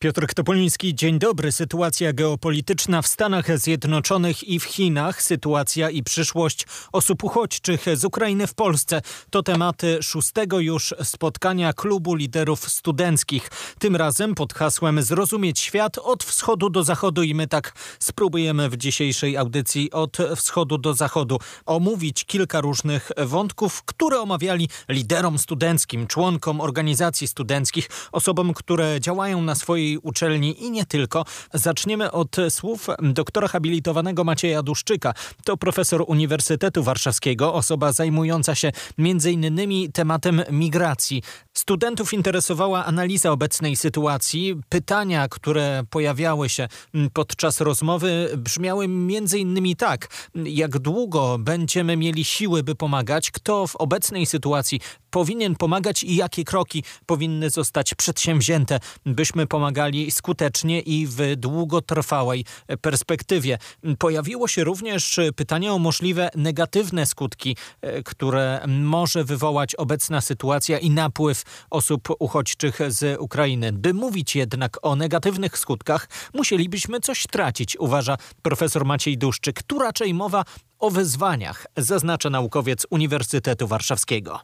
Piotr Topoliński, dzień dobry. Sytuacja geopolityczna w Stanach Zjednoczonych i w Chinach, sytuacja i przyszłość osób uchodźczych z Ukrainy w Polsce to tematy szóstego już spotkania klubu liderów studenckich. Tym razem pod hasłem Zrozumieć świat od wschodu do zachodu i my tak spróbujemy w dzisiejszej audycji od wschodu do zachodu omówić kilka różnych wątków, które omawiali liderom studenckim, członkom organizacji studenckich, osobom, które działają na swojej uczelni i nie tylko. Zaczniemy od słów doktora habilitowanego Macieja Duszczyka. To profesor Uniwersytetu Warszawskiego, osoba zajmująca się m.in. tematem migracji. Studentów interesowała analiza obecnej sytuacji. Pytania, które pojawiały się podczas rozmowy brzmiały m.in. tak. Jak długo będziemy mieli siły, by pomagać? Kto w obecnej sytuacji powinien pomagać i jakie kroki powinny zostać przedsięwzięte, byśmy pomagali skutecznie i w długotrwałej perspektywie. Pojawiło się również pytanie o możliwe negatywne skutki, które może wywołać obecna sytuacja i napływ osób uchodźczych z Ukrainy. By mówić jednak o negatywnych skutkach, musielibyśmy coś tracić, uważa profesor Maciej Duszczyk. Tu raczej mowa o wyzwaniach, zaznacza naukowiec Uniwersytetu Warszawskiego.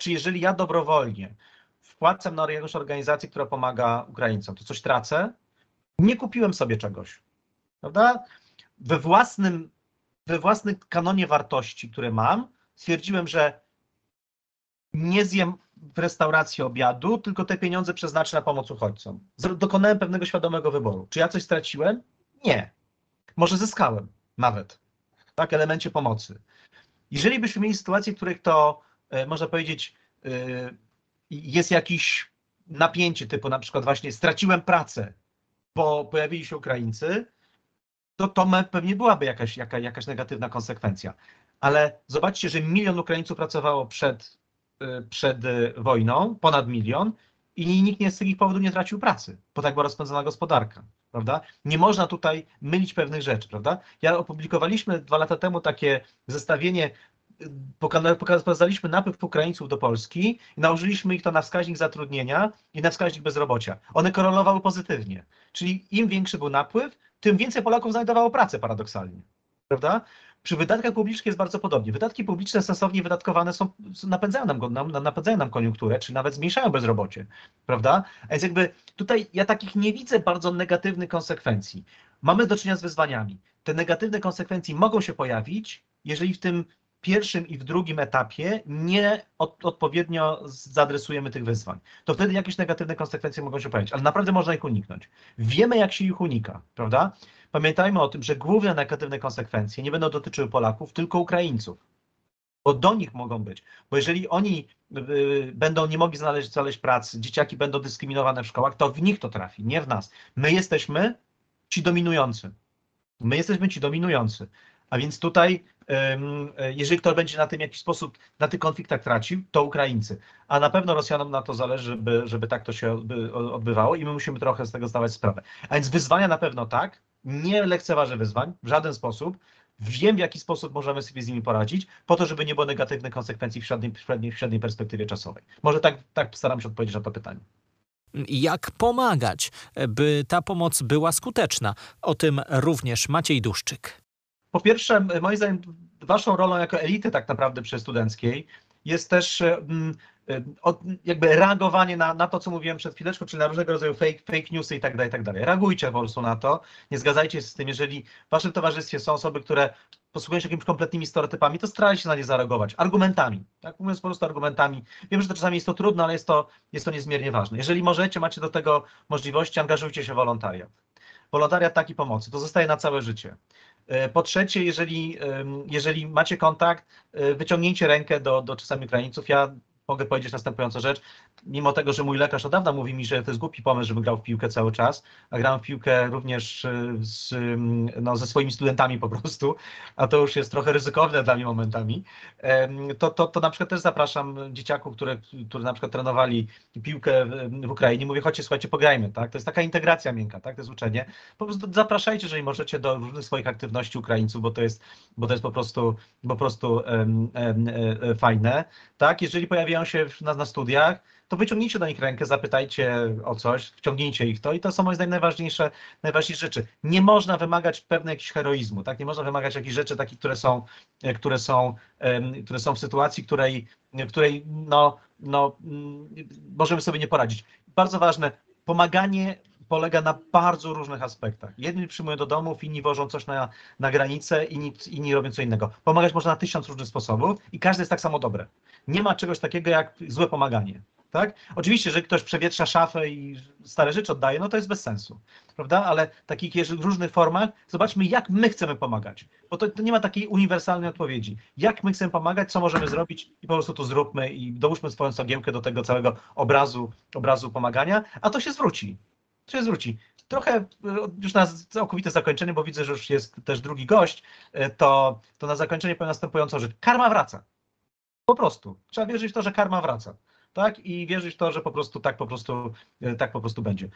Czy jeżeli ja dobrowolnie wpłacam na jakąś organizację, która pomaga Ukraińcom, to coś tracę? Nie kupiłem sobie czegoś, prawda? We własnym, we własnym kanonie wartości, które mam, stwierdziłem, że nie zjem w restauracji obiadu, tylko te pieniądze przeznaczę na pomoc uchodźcom. Dokonałem pewnego świadomego wyboru. Czy ja coś straciłem? Nie. Może zyskałem nawet. Tak, elemencie pomocy. Jeżeli byśmy mieli sytuację, w której to E, można powiedzieć, e, jest jakieś napięcie typu na przykład właśnie straciłem pracę, bo pojawili się Ukraińcy, to to pewnie byłaby jakaś, jaka, jakaś negatywna konsekwencja. Ale zobaczcie, że milion Ukraińców pracowało przed, e, przed wojną, ponad milion, i nikt nie z tych powodów nie tracił pracy, bo tak była rozpędzona gospodarka, prawda? Nie można tutaj mylić pewnych rzeczy, prawda? Ja opublikowaliśmy dwa lata temu takie zestawienie pokazaliśmy napływ Ukraińców do Polski i nałożyliśmy ich to na wskaźnik zatrudnienia i na wskaźnik bezrobocia. One korelowały pozytywnie. Czyli im większy był napływ, tym więcej Polaków znajdowało pracę paradoksalnie. Prawda? Przy wydatkach publicznych jest bardzo podobnie. Wydatki publiczne sensownie wydatkowane są, napędzają nam, nam, napędzają nam koniunkturę, czy nawet zmniejszają bezrobocie, prawda? A więc jakby tutaj ja takich nie widzę bardzo negatywnych konsekwencji. Mamy do czynienia z wyzwaniami. Te negatywne konsekwencje mogą się pojawić, jeżeli w tym pierwszym i w drugim etapie nie od, odpowiednio zaadresujemy tych wyzwań, to wtedy jakieś negatywne konsekwencje mogą się pojawić, ale naprawdę można ich uniknąć. Wiemy, jak się ich unika, prawda? Pamiętajmy o tym, że główne negatywne konsekwencje nie będą dotyczyły Polaków, tylko Ukraińców. Bo do nich mogą być. Bo jeżeli oni y, będą nie mogli znaleźć, znaleźć pracy, dzieciaki będą dyskryminowane w szkołach, to w nich to trafi, nie w nas. My jesteśmy ci dominujący. My jesteśmy ci dominujący. A więc tutaj, jeżeli ktoś będzie na tym w jakiś sposób, na tych konfliktach tracił, to Ukraińcy. A na pewno Rosjanom na to zależy, żeby, żeby tak to się odbywało i my musimy trochę z tego zdawać sprawę. A więc wyzwania na pewno tak, nie lekceważę wyzwań w żaden sposób. Wiem, w jaki sposób możemy sobie z nimi poradzić, po to, żeby nie było negatywnych konsekwencji w średniej, w średniej perspektywie czasowej. Może tak, tak staram się odpowiedzieć na to pytanie jak pomagać, by ta pomoc była skuteczna. O tym również Maciej Duszczyk. Po pierwsze, moim zdaniem, waszą rolą jako elity tak naprawdę przestudenckiej jest też mm, jakby reagowanie na, na to, co mówiłem przed chwileczką, czyli na różnego rodzaju fake, fake newsy i tak dalej, i tak dalej. Reagujcie po prostu na to, nie zgadzajcie się z tym, jeżeli w waszym towarzystwie są osoby, które posługują się jakimiś kompletnymi stereotypami, to starajcie się na nie zareagować argumentami, tak mówiąc po prostu argumentami. Wiem, że to czasami jest to trudne, ale jest to, jest to niezmiernie ważne. Jeżeli możecie, macie do tego możliwości, angażujcie się w wolontariat. Wolontariat takiej pomocy, to zostaje na całe życie. E, po trzecie, jeżeli, jeżeli macie kontakt, e, wyciągnijcie rękę do, do czasami Ukraińców. Ja mogę powiedzieć następującą rzecz. Mimo tego, że mój lekarz od dawna mówi mi, że to jest głupi pomysł, żebym grał w piłkę cały czas, a grałem w piłkę również y, z, no, ze swoimi studentami po prostu, a to już jest trochę ryzykowne dla mnie momentami, to, to, to na przykład też zapraszam dzieciaków, które, które na przykład trenowali piłkę w Ukrainie, mówię, chodźcie, słuchajcie, pograjmy, tak? To jest taka integracja miękka, tak? To jest uczenie. Po prostu zapraszajcie, jeżeli możecie, do różnych swoich aktywności Ukraińców, bo to jest, bo to jest po prostu, po prostu um, um, fajne, tak? Jeżeli pojawiają się na, na studiach, to wyciągnijcie do nich rękę, zapytajcie o coś, wciągnijcie ich to i to są moim zdaniem najważniejsze, najważniejsze rzeczy. Nie można wymagać pewnego jakiegoś heroizmu, tak? Nie można wymagać jakichś rzeczy takich, które są, e, które są, które są w sytuacji, której, której no, no, mm, możemy sobie nie poradzić. Bardzo ważne, pomaganie polega na bardzo różnych aspektach. Jedni przyjmują do domów, inni wożą coś na, na granicę, inni, inni robią co innego. Pomagać można na tysiąc różnych sposobów i każdy jest tak samo dobre. Nie ma czegoś takiego jak złe pomaganie. Tak? Oczywiście, że ktoś przewietrza szafę i stare rzeczy oddaje, no to jest bez sensu, prawda? Ale w takich różnych formach zobaczmy, jak my chcemy pomagać, bo to, to, nie ma takiej uniwersalnej odpowiedzi. Jak my chcemy pomagać, co możemy zrobić i po prostu to zróbmy i dołóżmy swoją cegiełkę do tego całego obrazu, obrazu pomagania, a to się zwróci. Się zwróci. Trochę e, już na całkowite zakończenie, bo widzę, że już jest też drugi gość, e, to, to na zakończenie powiem następującą rzecz. Karma wraca. Po prostu. Trzeba wierzyć w to, że karma wraca tak? I wierzyć w to, że po prostu tak po prostu, e, tak po prostu będzie.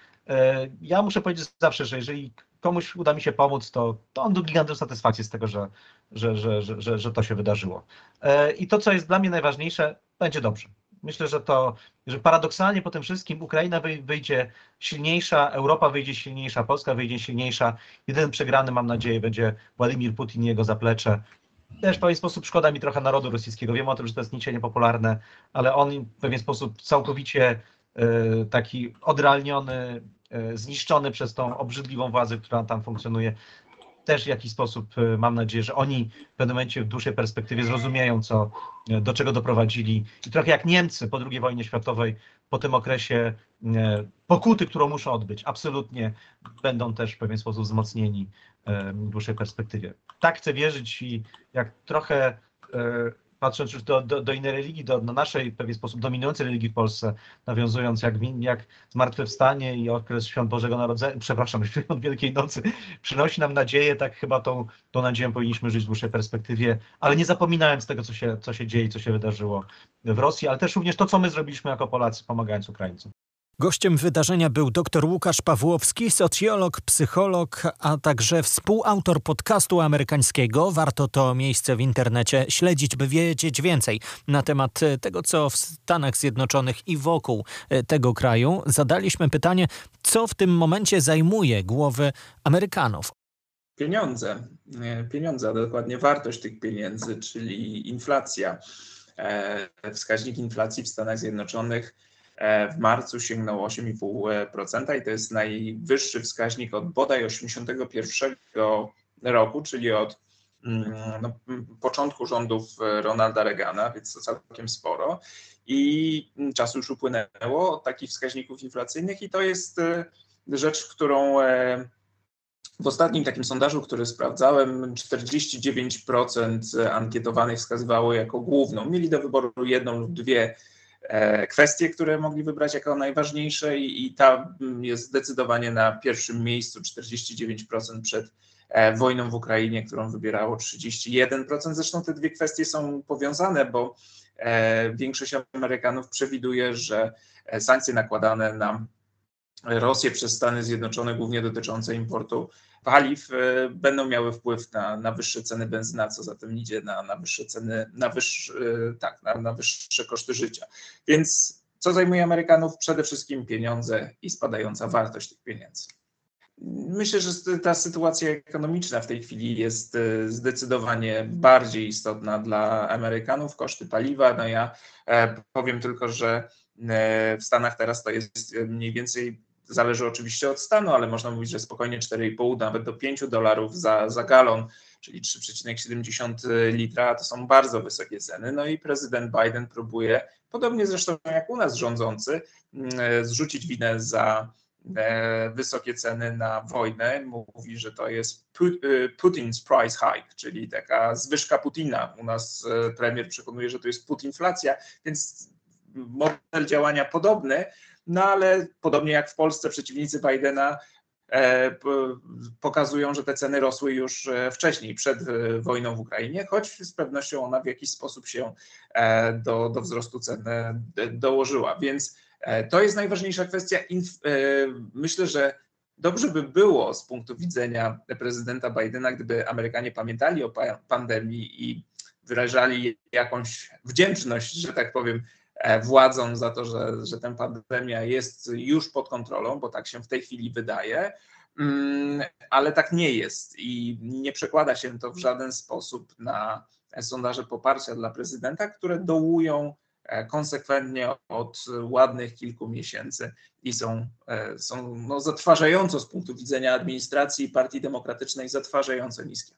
Ja muszę powiedzieć zawsze, że jeżeli komuś uda mi się pomóc, to, to on do gigantyczną satysfakcję z tego, że, że, że, że, że, to się wydarzyło. I to, co jest dla mnie najważniejsze, będzie dobrze. Myślę, że to, że paradoksalnie po tym wszystkim Ukraina wyjdzie silniejsza, Europa wyjdzie silniejsza, Polska wyjdzie silniejsza. Jeden przegrany, mam nadzieję, będzie Władimir Putin i jego zaplecze, też w pewien sposób szkoda mi trochę narodu rosyjskiego. Wiem o tym, że to jest nicie niepopularne, ale on w pewien sposób całkowicie e, taki odrealniony, e, zniszczony przez tą obrzydliwą władzę, która tam funkcjonuje. Też w jakiś sposób e, mam nadzieję, że oni w pewnym momencie w dłuższej perspektywie zrozumieją, co, do czego doprowadzili. I trochę jak Niemcy po II wojnie światowej, po tym okresie pokuty, którą muszą odbyć, absolutnie będą też w pewien sposób wzmocnieni w dłuższej perspektywie. Tak chcę wierzyć i jak trochę e, patrząc już do, do, do innej religii, do, do naszej w pewien sposób dominującej religii w Polsce, nawiązując jak, jak zmartwychwstanie i okres Świąt Bożego Narodzenia, przepraszam, Świąt Wielkiej Nocy przynosi nam nadzieję, tak chyba tą, tą nadzieją powinniśmy żyć w dłuższej perspektywie, ale nie zapominając tego, co się, co się dzieje, co się wydarzyło w Rosji, ale też również to, co my zrobiliśmy jako Polacy, pomagając Ukraińcom. Gościem wydarzenia był dr Łukasz Pawłowski, socjolog, psycholog, a także współautor podcastu amerykańskiego. Warto to miejsce w internecie śledzić, by wiedzieć więcej na temat tego, co w Stanach Zjednoczonych i wokół e, tego kraju. Zadaliśmy pytanie, co w tym momencie zajmuje głowy Amerykanów. Pieniądze, pieniądze, a dokładnie wartość tych pieniędzy, czyli inflacja. E, wskaźnik inflacji w Stanach Zjednoczonych E, w marcu sięgnął 8,5% i to jest najwyższy wskaźnik od bodaj 81 roku, czyli od mm, no, początku rządów Ronalda Reagana, więc to całkiem sporo. I czas już upłynęło od takich wskaźników inflacyjnych i to jest e, rzecz, którą e, w ostatnim takim sondażu, który sprawdzałem, 49% ankietowanych wskazywało jako główną. Mieli do wyboru jedną lub dwie E, kwestie, które mogli wybrać jako najważniejsze i, i ta jest zdecydowanie na pierwszym miejscu 49% przed e, wojną w Ukrainie, którą wybierało 31%. Zresztą te dwie kwestie są powiązane, bo e, większość Amerykanów przewiduje, że sankcje nakładane na Rosję przez Stany Zjednoczone, głównie dotyczące importu paliw, e, będą miały wpływ na, na wyższe ceny benzyna, co za tym idzie na, na wyższe ceny, na, wyższe, tak, na, na wyższe koszty życia. Więc co zajmuje Amerykanów? Przede wszystkim pieniądze i spadająca wartość tych pieniędzy. Myślę, że ta sytuacja ekonomiczna w tej chwili jest e, zdecydowanie bardziej istotna dla Amerykanów. Koszty paliwa, no ja e, powiem tylko, że w Stanach teraz to jest mniej więcej Zależy oczywiście od stanu, ale można mówić, że spokojnie 4,5 nawet do 5 dolarów za, za galon, czyli 3,70 litra, to są bardzo wysokie ceny. No i prezydent Biden próbuje, podobnie zresztą jak u nas rządzący, mm, zrzucić winę za e, wysokie ceny na wojnę. Mówi, że to jest e, Putin's price hike, czyli taka zwyżka Putina. U nas e, premier przekonuje, że to jest putinflacja, więc model działania podobny, no ale podobnie jak w Polsce przeciwnicy Bidena E, pokazują, że te ceny rosły już e, wcześniej, przed e, wojną w Ukrainie, choć z pewnością ona w jakiś sposób się do, do wzrostu cen dołożyła. Więc to jest najważniejsza kwestia. Myślę, że dobrze by było z punktu widzenia prezydenta Bidena, gdyby Amerykanie pamiętali o pandemii i wyrażali jakąś wdzięczność, że tak powiem, E, władzom za to, że, że ta pandemia jest już pod kontrolą, bo tak się w tej chwili wydaje, mm, ale tak nie jest i nie przekłada się to w żaden sposób na sondaże poparcia dla prezydenta, które dołują e, konsekwentnie od ładnych kilku miesięcy i są, e, są no, zatrważająco z punktu widzenia administracji Partii Demokratycznej, zatrważająco niskie.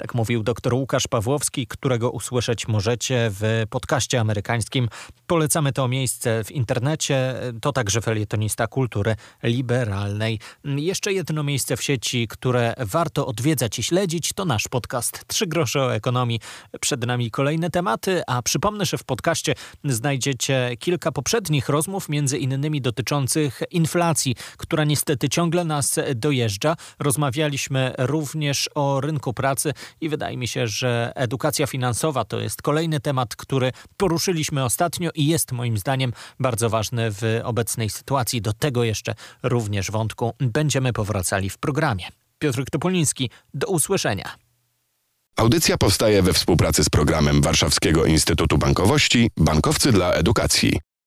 Tak mówił dr Łukasz Pawłowski, którego usłyszeć możecie w podcaście amerykańskim. Polecamy to miejsce w internecie. To także felietonista kultury liberalnej. Jeszcze jedno miejsce w sieci, które warto odwiedzać i śledzić, to nasz podcast Trzy grosze o ekonomii. Przed nami kolejne tematy, a przypomnę, że w podcaście znajdziecie kilka poprzednich rozmów, między innymi dotyczących inflacji, która niestety ciągle nas dojeżdża. Rozmawialiśmy również o rynku pracy i wydaje mi się, że edukacja finansowa to jest kolejny temat, który poruszyliśmy ostatnio i jest moim zdaniem bardzo ważny w obecnej sytuacji. Do tego jeszcze również wątku będziemy powracali w programie. Piotr Topoliński, do usłyszenia. Audycja powstaje we współpracy z programem Warszawskiego Instytutu Bankowości Bankowcy dla Edukacji.